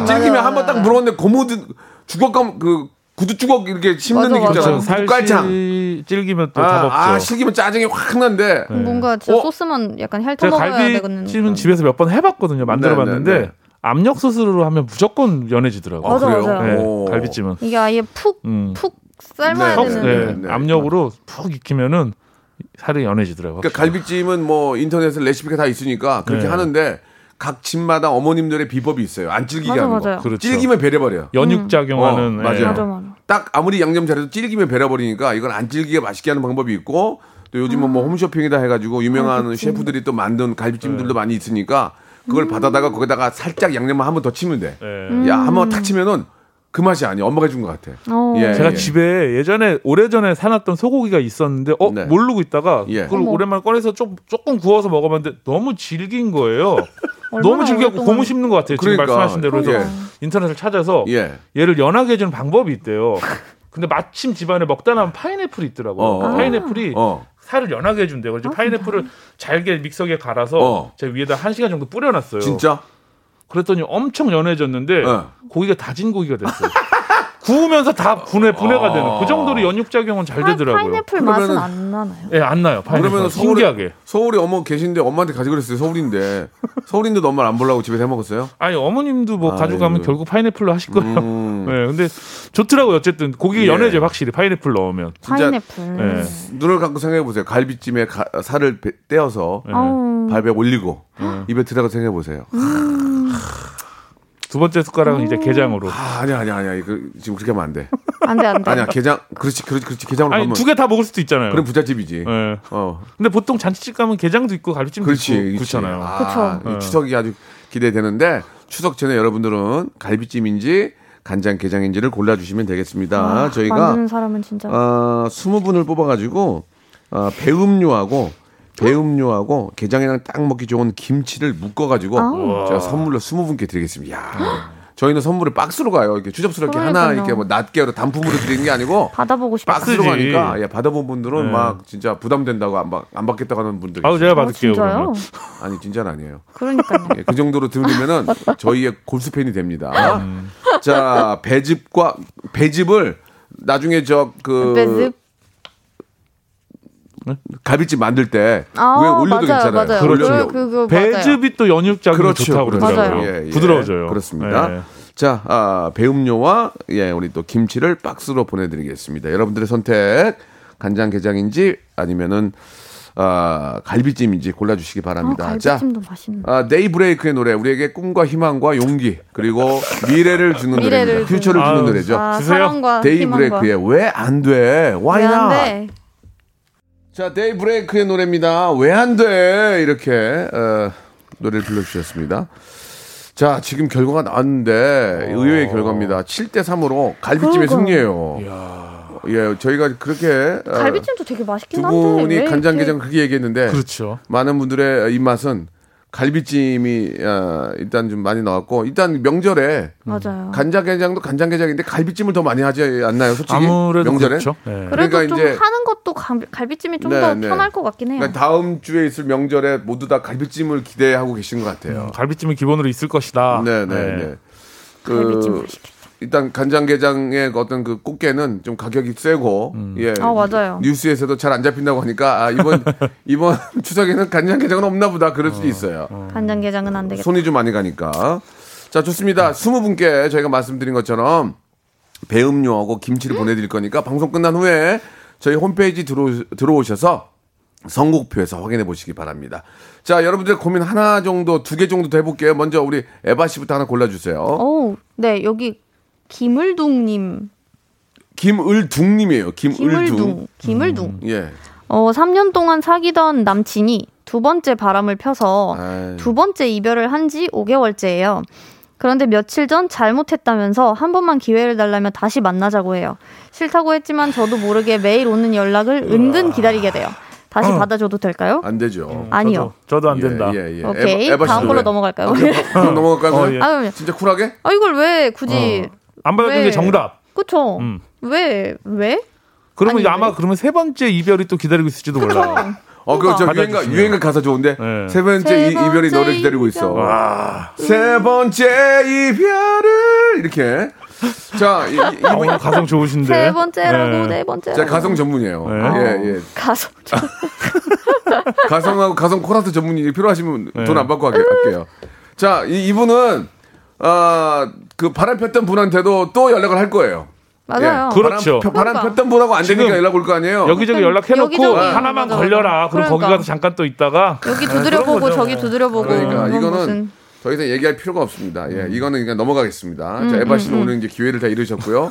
아, 질기면 맞아요, 한번 딱. 물었는데 고무드 주걱감 그 구두 주걱 이렇게 씹는 맞아, 느낌 맞아. 있잖아요. 깔창. 살씨 찔기면 또 아, 답 없죠. 아, 실기면 짜증이 확 나는데. 뭔가 진짜 어? 소스만 약간 핥아 먹어야 되거든요. 갈비찜은 집에서 몇 번 해봤거든요. 만들어봤는데 네, 네, 네. 압력 소스로 하면 무조건 연해지더라고요. 아, 맞아, 그래요? 맞아요. 네, 오. 갈비찜은. 이게 아예 푹, 음. 푹 삶아야 네, 되는. 네, 네, 네. 압력으로 푹 익히면은 살이 연해지더라고요. 그러니까 갈비찜은 뭐 인터넷에 레시피가 다 있으니까 그렇게 네. 하는데 각 집마다 어머님들의 비법이 있어요. 안 질기게 맞아, 하는 거. 맞아요. 그렇죠. 질기면 배려버려요. 연육 작용하는 어, 맞아요. 예. 맞아, 맞아. 딱 아무리 양념 잘해도 질기면 배려버리니까 이건 안 질기게 맛있게 하는 방법이 있고 또 요즘은 뭐 홈쇼핑이다 해가지고 유명한 셰프들이 또 만든 갈비찜들도 많이 있으니까 그걸 받아다가 거기다가 살짝 양념만 한 번 더 치면 돼. 예. 야, 한 번 탁 치면은 그 맛이 아니야. 엄마가 해준 것 같아. 어. 예. 제가 집에 예전에 오래전에 사놨던 소고기가 있었는데 어 네. 모르고 있다가 예. 그걸 어머. 오랜만에 꺼내서 좀 조금 구워서 먹어봤는데 너무 질긴 거예요. 너무 오랫동안- 고무 씹는 것 같아요. 지금 그러니까. 말씀하신 대로 그래서 예. 인터넷을 찾아서 예. 얘를 연하게 해주는 방법이 있대요. 근데 마침 집안에 먹다 남은 파인애플이 있더라고요. 어, 어. 파인애플이 어. 살을 연하게 해준대요. 그래서 파인애플을 잘게 믹서기에 갈아서 어. 제 위에다 한 시간 정도 뿌려놨어요. 진짜? 그랬더니 엄청 연해졌는데 어. 고기가 다진 고기가 됐어요. 구우면서 다 분해 분해가 되는 그 정도로 연육 작용은 잘 파- 되더라고요. 파인애플 그러면은- 맛은 안 나나요? 예, 안 나요. 파인애플. 그러면 신기하게. 서울에 어머 계신데 엄마한테 가지 그랬어요. 서울인데. 서울인데도 엄마를 안 보려고 집에서 해 먹었어요? 아니 어머님도 뭐 아, 가져가면 이거. 결국 파인애플로 하실 거예요. 음. 예, 근데 좋더라고요. 어쨌든 고기가 예. 연해져 확실히 파인애플 넣으면. 진짜- 파인애플. 예. 눈을 감고 생각해 보세요. 갈비찜에 가- 살을 배- 떼어서 예. 아우. 발에 올리고 입에 들어가 생각해 보세요. 두 번째 숟가락은 이제 게장으로. 아, 아니야, 아니야, 아니야. 이거 지금 그렇게 하면 안 돼. 안 돼, 안 돼. 아니야, 게장. 그렇지, 그렇지, 그렇지. 게장으로 아니 가면. 두 개 다 먹을 수도 있잖아요. 그럼 부잣집이지. 예. 어, 근데 보통 잔치집 가면 게장도 있고 갈비찜도 그렇지. 있고 그렇지. 그렇잖아요. 아. 이 추석이 아주 기대되는데 추석 전에 여러분들은 갈비찜인지 간장 게장인지를 골라주시면 되겠습니다. 아, 저희가 만드는 사람은 진짜. 어, 20분을 뽑아가지고 어, 배음료하고 배음료하고 게장이랑 딱 먹기 좋은 김치를 묶어가지고 아우. 제가 선물로 20분께 드리겠습니다. 야, 저희는 선물을 박스로 가요. 이렇게 추접스럽게 하나 그러니까요. 이렇게 뭐 낱개로 단품으로 드리는 게 아니고 받아보고 싶다. 박스로. 가니까 예, 받아본 분들은 네. 막 진짜 부담된다고 안, 받, 안 받겠다고 하는 아우 있어요. 제가 어, 받을게요? 그러면. 아니 진짜는 아니에요. 그러니까요. 예, 그 정도로 들으면은 저희의 골수팬이 됩니다. 음. 자 배즙과 배즙을 나중에 저그 배즙? 갈비찜 만들 때 아, 위에 올려도 맞아요, 괜찮아요. 맞아요. 올려도. 그, 그, 그. 배즙이 또 연육 작용이 그렇죠, 좋다고 그렇죠. 그러더라고요. 예, 예. 부드러워져요. 그렇습니다. 예. 자, 아, 배음료와 예, 우리 또 김치를 박스로 보내드리겠습니다. 여러분들의 선택 간장게장인지 아니면은 아, 갈비찜인지 골라주시기 아, 바랍니다. 자, 갈비찜도 맛있네. 아, 데이브레이크의 노래 우리에게 꿈과 희망과 용기 그리고 미래를 주는 미래를 노래입니다. future를 주는- 노래죠. 아, 주세요. 사랑과 희망과. 데이브레이크의 왜 안 돼? Why 왜안 not? 돼? 자, 데이 브레이크의 노래입니다. 왜 안 돼? 이렇게 어, 노래를 불러주셨습니다. 자, 지금 결과가 나왔는데 의외의 결과입니다. 7대 3으로 갈비찜의 그러니까. 승리예요. 예, 저희가 그렇게 어, 갈비찜도 되게 두 맛있긴 한데. 분이 왜 간장게장 이렇게- 그렇게 얘기했는데 그렇죠. 많은 분들의 입맛은 갈비찜이 어, 일단 좀 많이 나왔고 일단 명절에 맞아요. 간장게장도 간장게장인데 갈비찜을 더 많이 하지 않나요, 솔직히? 아무래도 명절에? 그렇죠. 네. 그래도 그러니까 좀 이제- 하는 것도 갈- 갈비찜이 좀 네, 더 네. 편할 것 같긴 해요. 그러니까 다음 주에 있을 명절에 모두 다 갈비찜을 기대하고 계신 것 같아요. 갈비찜이 기본으로 있을 것이다. 네, 네, 네. 네. 갈비찜 그 일단 간장게장의 그 어떤 그 꽃게는 좀 가격이 세고 예. 아, 맞아요. 뉴스에서도 잘 안 잡힌다고 하니까 아, 이번 이번 추석에는 간장게장은 없나 보다 그럴 수도 있어요. 간장게장은 안 되겠다. 손이 좀 많이 가니까. 자, 좋습니다. 스무 분께 저희가 말씀드린 것처럼 배음료하고 김치를 보내드릴 거니까 방송 끝난 후에 저희 홈페이지 들어, 들어오셔서 선곡표에서 확인해 보시기 바랍니다. 자, 여러분들 고민 하나 정도, 두 개 정도 더 해볼게요. 먼저 우리 에바 씨부터 하나 골라주세요. 오, 네 여기 김을둥님, 김을둥님이에요. 김을둥. 김을둥, 김을둥. 예. 어, 3년 동안 사귀던 남친이 두 번째 바람을 펴서 아이. 두 번째 이별을 한 지 5개월째예요. 그런데 며칠 전 잘못했다면서 한 번만 기회를 달라며 다시 만나자고 해요. 싫다고 했지만 저도 모르게 매일 오는 연락을 은근 기다리게 돼요. 다시 받아줘도 될까요? 안 되죠. 아니요. 저도, 저도 안 된다. 예, 예. 오케이. 에바- 에바 다음 걸로 왜? 넘어갈까요? 아, 넘어갈까요? 어? 예. 아유, 진짜 쿨하게? 아 이걸 왜 굳이? 안 왜? 게 정답. 그쵸? 음. 왜? 왜? 그러면 아니, 아마 왜? 그러면 세 번째 이별이 또 기다리고 있을지도 몰라요. 어, 그거 저 유행가. 유행가 가사 좋은데. 네. 세 번째 세 이, 이별이 번째 너를 기다리고 있어. 이별. 와. 세 번째 이별을 이렇게. 자, 이, 이, 오늘 가성 좋으신데. 세 번째라고 네. 네 번째. 자, 가성 전문이에요. 네. 예, 예. 가성. 가성하고 가성 코라스 전문이 필요하시면 네. 돈안 받고 할게- 할게요. 자, 이, 이분은, 아, 그 바람 폈던 분한테도 또 연락을 할 거예요. 맞아요. 예, 그렇죠. 바람, 펴- 바람 그러니까. 폈던 분하고 안 되니까 연락 올 거 아니에요. 여기저기 연락해놓고 여기저기. 하나만 맞아, 맞아. 걸려라. 그럼 거기 그러니까. 가서 잠깐 또 있다가 여기 네, 두드려보고. 저기 두드려보고. 그러니까 이거는 무슨- 더 이상 얘기할 필요가 없습니다. 예, 이거는 그냥 넘어가겠습니다. 음, 자, 에바 씨는 오늘 이제 기회를 다 잃으셨고요.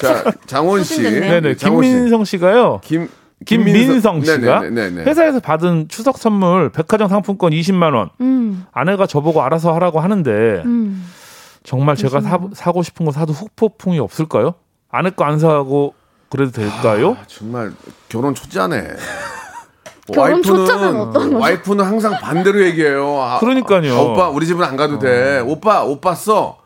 자, 장원 씨. 네네. 장원 씨. 김민성 씨가요. 김, 김민성 씨가 네네네. 회사에서 받은 추석 선물 백화점 상품권 20만 원. 음, 아내가 저보고 알아서 하라고 하는데 음. 정말 제가 사, 사고 싶은 거 사도 후폭풍이 없을까요? 아내 거 안 사고 그래도 될까요? 아, 정말 결혼 초짜네. 결혼 초짜는 어떤 거죠? 와이프는 항상 반대로 얘기해요. 아, 그러니까요. 아, 오빠 우리 집은 안 가도 돼. 오빠 오빠 써.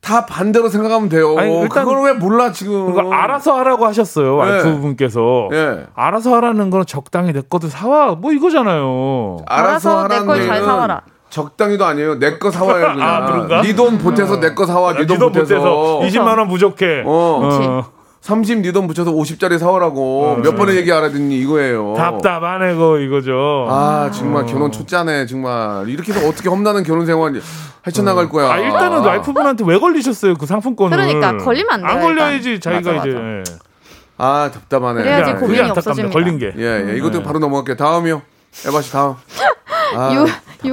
다 반대로 생각하면 돼요. 아니, 일단- 그걸 왜 몰라 지금? 그러니까 알아서 하라고 하셨어요 네. 와이프분께서. 예. 알아서 하라는 건 적당히 내 것도 사와 뭐 이거잖아요. 알아서 알아서 내 하라는 걸잘 얘기는 사와라. 적당히도 아니에요. 내 거 사와요 그냥. 아, 그런가? 네돈 보태서 내 거 사와. 네돈 니돈 보태서. 못해서 20만 원 부족해. 어. 그치. 30 네 돈 붙여서 50짜리 사오라고 몇 번의 얘기 알아듣니 이거예요. 답답하네 거 이거죠. 아 정말 결혼 초짜네 정말 이렇게 해서 어떻게 험난한 결혼 생활 헤쳐나갈 거야. 아 일단은 와이프분한테 왜 걸리셨어요 그 상품권을? 그러니까 걸리면 안 돼요, 안 걸려야지 일단. 자기가 맞아, 이제. 맞아. 예. 아 답답하네. 그래야지 예, 그게 고민이 없어집니다. 걸린 게. 예, 예. 이것도 바로 넘어갈게요. 다음이요. 에바 씨 다음. 아, 유,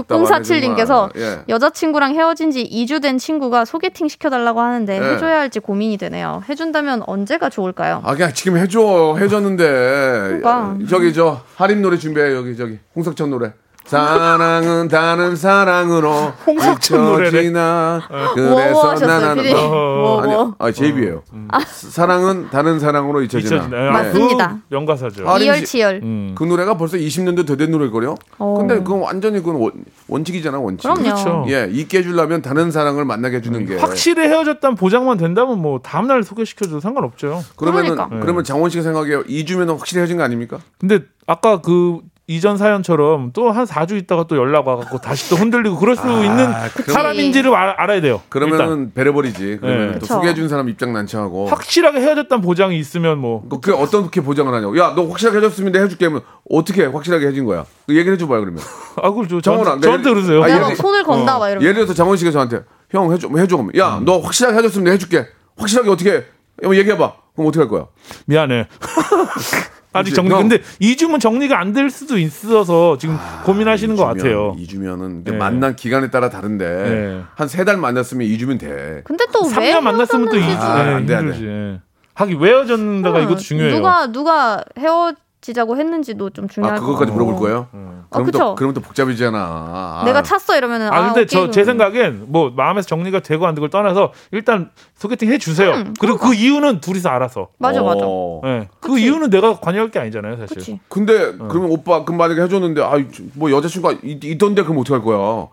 답답하네, 6047님께서 정말. 예. 여자친구랑 헤어진 지 2주 된 친구가 소개팅 시켜달라고 하는데 네. 해줘야 할지 고민이 되네요. 해준다면 언제가 좋을까요? 아 그냥 지금 해줘 해줬는데 그러니까. 저기 저 할인 노래 준비해 여기 저기 홍석천 노래. 사랑은 다른 사랑으로 홍석천. 잊혀지나 뭐 그래서 하셨어요, 나는 피디? 어, 뭐, 아니 뭐. 아 제이비예요. 사랑은 다른 사랑으로 잊혀지나. 예. 맞습니다. 그 명가사죠. 아, 이열치열. 음. 그 노래가 벌써 20년도 더 된 노래거든요. 어. 근데 그건 완전히 그건 원, 원칙이잖아 원칙. 그럼요. 그렇죠. 예, 잊게 해주려면 다른 사랑을 만나게 해주는 게. 확실히 헤어졌다는 보장만 된다면 뭐 다음 날 소개시켜줘도 상관없죠. 그러면은 그러니까. 그러면 장원 씨가 생각해요. 2주면 확실히 헤어진 거 아닙니까? 근데 아까 그 이전 사연처럼 또 한 4주 있다가 또 연락 와갖고 다시 또 흔들리고 그럴 수 있는 그럼- 사람인지를 알, 알아야 돼요. 그러면은 배려버리지. 그러면 네. 또. 소개해준 사람 입장 난처하고. 확실하게 헤어졌다는 보장이 있으면 뭐 그- 그게 어떻게 보장을 하냐고. 야, 너 확실하게 해줬으면 내가 해줄게. 하면 어떻게 확실하게 해준 거야? 그 얘기를 해줘봐요, 그러면. 아, 그걸 저, 정원아, 저한테, 저한테 그러세요. 아, 내가 예를- 막 손을 건다 막 이러면 예를 들어서 장원 씨가 저한테 형 해줘, 해줘. 그러면 야, 너 확실하게 해줬으면 내가 해줄게. 확실하게 어떻게 해? 얘기해봐. 그럼 어떻게 할 거야? 미안해. 아직 정리. 형. 근데 2주면 정리가 안 될 수도 있어서 지금 고민하시는 것 같아요. 2주면은 네. 만난 기간에 따라 다른데 네. 한세 달 만났으면 2주면 돼. 근데 또왜 3년 만났으면 또 2주. 헤어졌는지 아, 네, 안 돼, 안 돼. 힘들지. 예. 하기 왜 헤어졌는가가 응. 이것도 중요해요. 누가 누가 헤어 지자고 했는지도 좀 중요할 아, 것 그것까지 같고. 물어볼 거예요? 아, 그럼 또 그쵸. 그럼 또 복잡해지잖아. 아. 내가 찼어 이러면은 아 근데 저 제. 생각엔 뭐 마음에서 정리가 되고 안 되고를 떠나서 일단 소개팅 해 주세요. 음, 그리고 그 이유는 둘이서 알아서. 맞아 맞아. 어. 예. 그 그치. 이유는 내가 관여할 게 아니잖아요, 사실. 그치. 근데 그러면 오빠 그 만약에 해 줬는데 아 뭐 여자친구가 있, 있던데 그럼 어떡할 거야?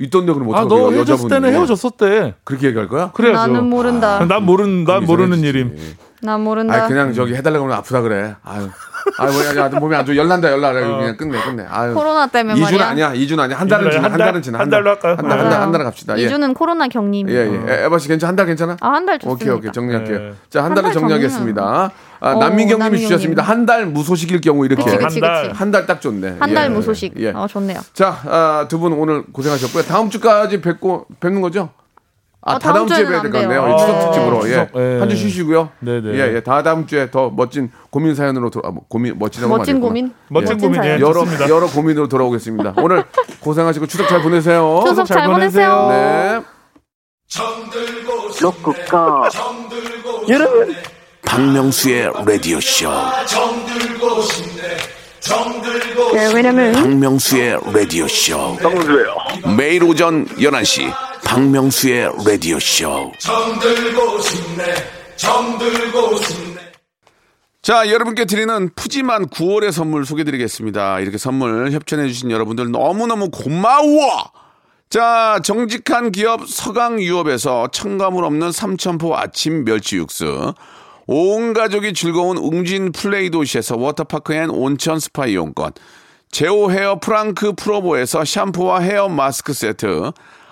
있던데 그럼 아, 너 거야? 헤어졌을 때는 헤어졌었대. 그렇게 얘기할 거야? 그래야죠. 나는 모른다. 난 모르는 난 모르는. 일임. 난 모른다. 아 그냥 저기 해달라고 하면 아프다 그래. 아유, 아유 뭐야, 야, 몸이 안 좋아. 열난다, 열나. 그냥 끝내, 끝내. 아유. 코로나 때문에 2주는 말이야. 아니야, 2주는 아니야. 한 달은 지나, 한한 달? 달은 지나. 한 달로 할까요? 한 달, 한 달, 맞아요. 한달 갑시다. 예. 2주는 코로나 격림. 예, 예. 에바 씨 괜찮아? 한 달 괜찮아? 아, 한 달 좋습니다. 오케이, 오케이. 정리할게요. 네. 자, 한 한 달을 달 정리하겠습니다. 아, 어, 남민경님이 남민경님. 주셨습니다. 한 달 무소식일 경우 이렇게. 한 달. 그치. 한달딱 좋네. 한달 예, 무소식. 예. 어, 좋네요. 자, 아, 두분 오늘 고생하셨고요. 다음 주까지 뵙고 뵙는 거죠? 아, 어, 다 다음 다음 주에 뵈야 될것안 같네요. 이 추석 아, 특집으로. 예. 추석, 예. 한 주 쉬시고요. 네네. 예, 예. 다 다음 주에 더 멋진 고민 사연으로 돌아, 아, 뭐, 고민 멋진. 고민. 멋진 멋진 고민, 예. 여러 좋습니다. 여러 고민으로 돌아오겠습니다. 오늘 고생하시고 추석 잘 보내세요. 추석 잘 보내세요. 네. 여러분 박명수의 라디오 쇼. 네, 왜냐면 박명수의 라디오 쇼. 박명수예요. 매일 오전 11시 박명수의 라디오 쇼. 자, 여러분께 드리는 푸짐한 9월의 선물 소개드리겠습니다. 이렇게 선물 협찬해주신 여러분들 너무너무 고마워! 자, 정직한 기업 서강유업에서 첨가물 없는 삼천포 아침 멸치 육수. 온 가족이 즐거운 웅진 플레이 도시에서 워터파크 and 온천 스파 이용권. 제오 헤어 프랑크 프로보에서 샴푸와 헤어 마스크 세트,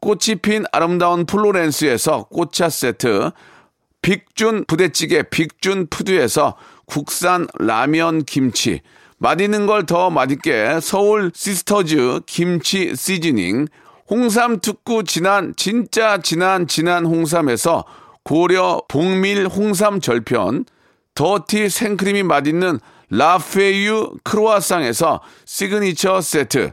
꽃이 핀 아름다운 플로렌스에서 꽃차 세트, 빅준 부대찌개 빅준 푸드에서 국산 라면 김치, 맛있는 걸 더 맛있게 서울 시스터즈 김치 시즈닝, 홍삼 특구 진한 진짜 진한 진한 홍삼에서 고려 복밀 홍삼 절편, 더티 생크림이 맛있는 라페유 크로아상에서 시그니처 세트,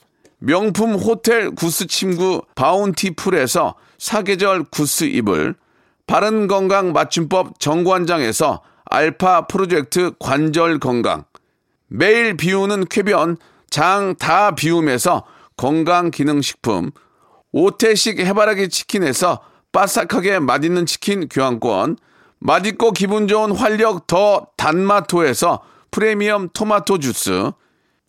명품 호텔 구스 침구 바운티풀에서 사계절 구스 이불, 바른 건강 맞춤법 정관장에서 알파 프로젝트 관절 건강, 매일 비우는 쾌변 장 다 비움에서 건강 기능 식품, 오태식 해바라기 치킨에서 바삭하게 맛있는 치킨 교환권, 맛있고 기분 좋은 활력 더 단마토에서 프리미엄 토마토 주스,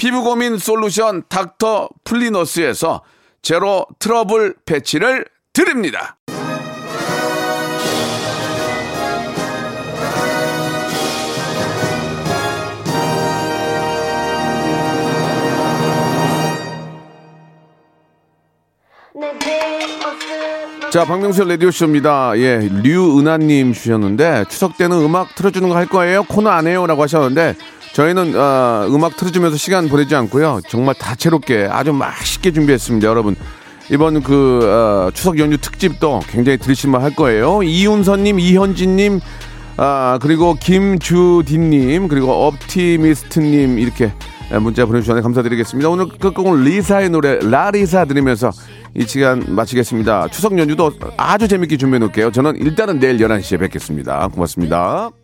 피부 고민 솔루션 닥터 플리너스에서 제로 트러블 패치를 드립니다. 자, 박명수 라디오쇼입니다. 예, 류은하님 주셨는데, 추석 때는 음악 틀어주는 거 할 거예요? 코너 안 해요? 라고 하셨는데, 저희는, 어, 음악 틀어주면서 시간 보내지 않고요. 정말 다채롭게 아주 맛있게 준비했습니다. 여러분. 이번 그, 어, 추석 연휴 특집도 굉장히 들으실만 할 거예요. 이윤선님, 이현진님, 아, 그리고 김주디님, 그리고 업티미스트님, 이렇게 문자 보내주셔서 감사드리겠습니다. 오늘 끝곡은 리사의 노래, 라리사 들으면서 이 시간 마치겠습니다. 추석 연휴도 아주 재밌게 준비해 놓을게요. 저는 일단은 내일 11시에 뵙겠습니다. 고맙습니다.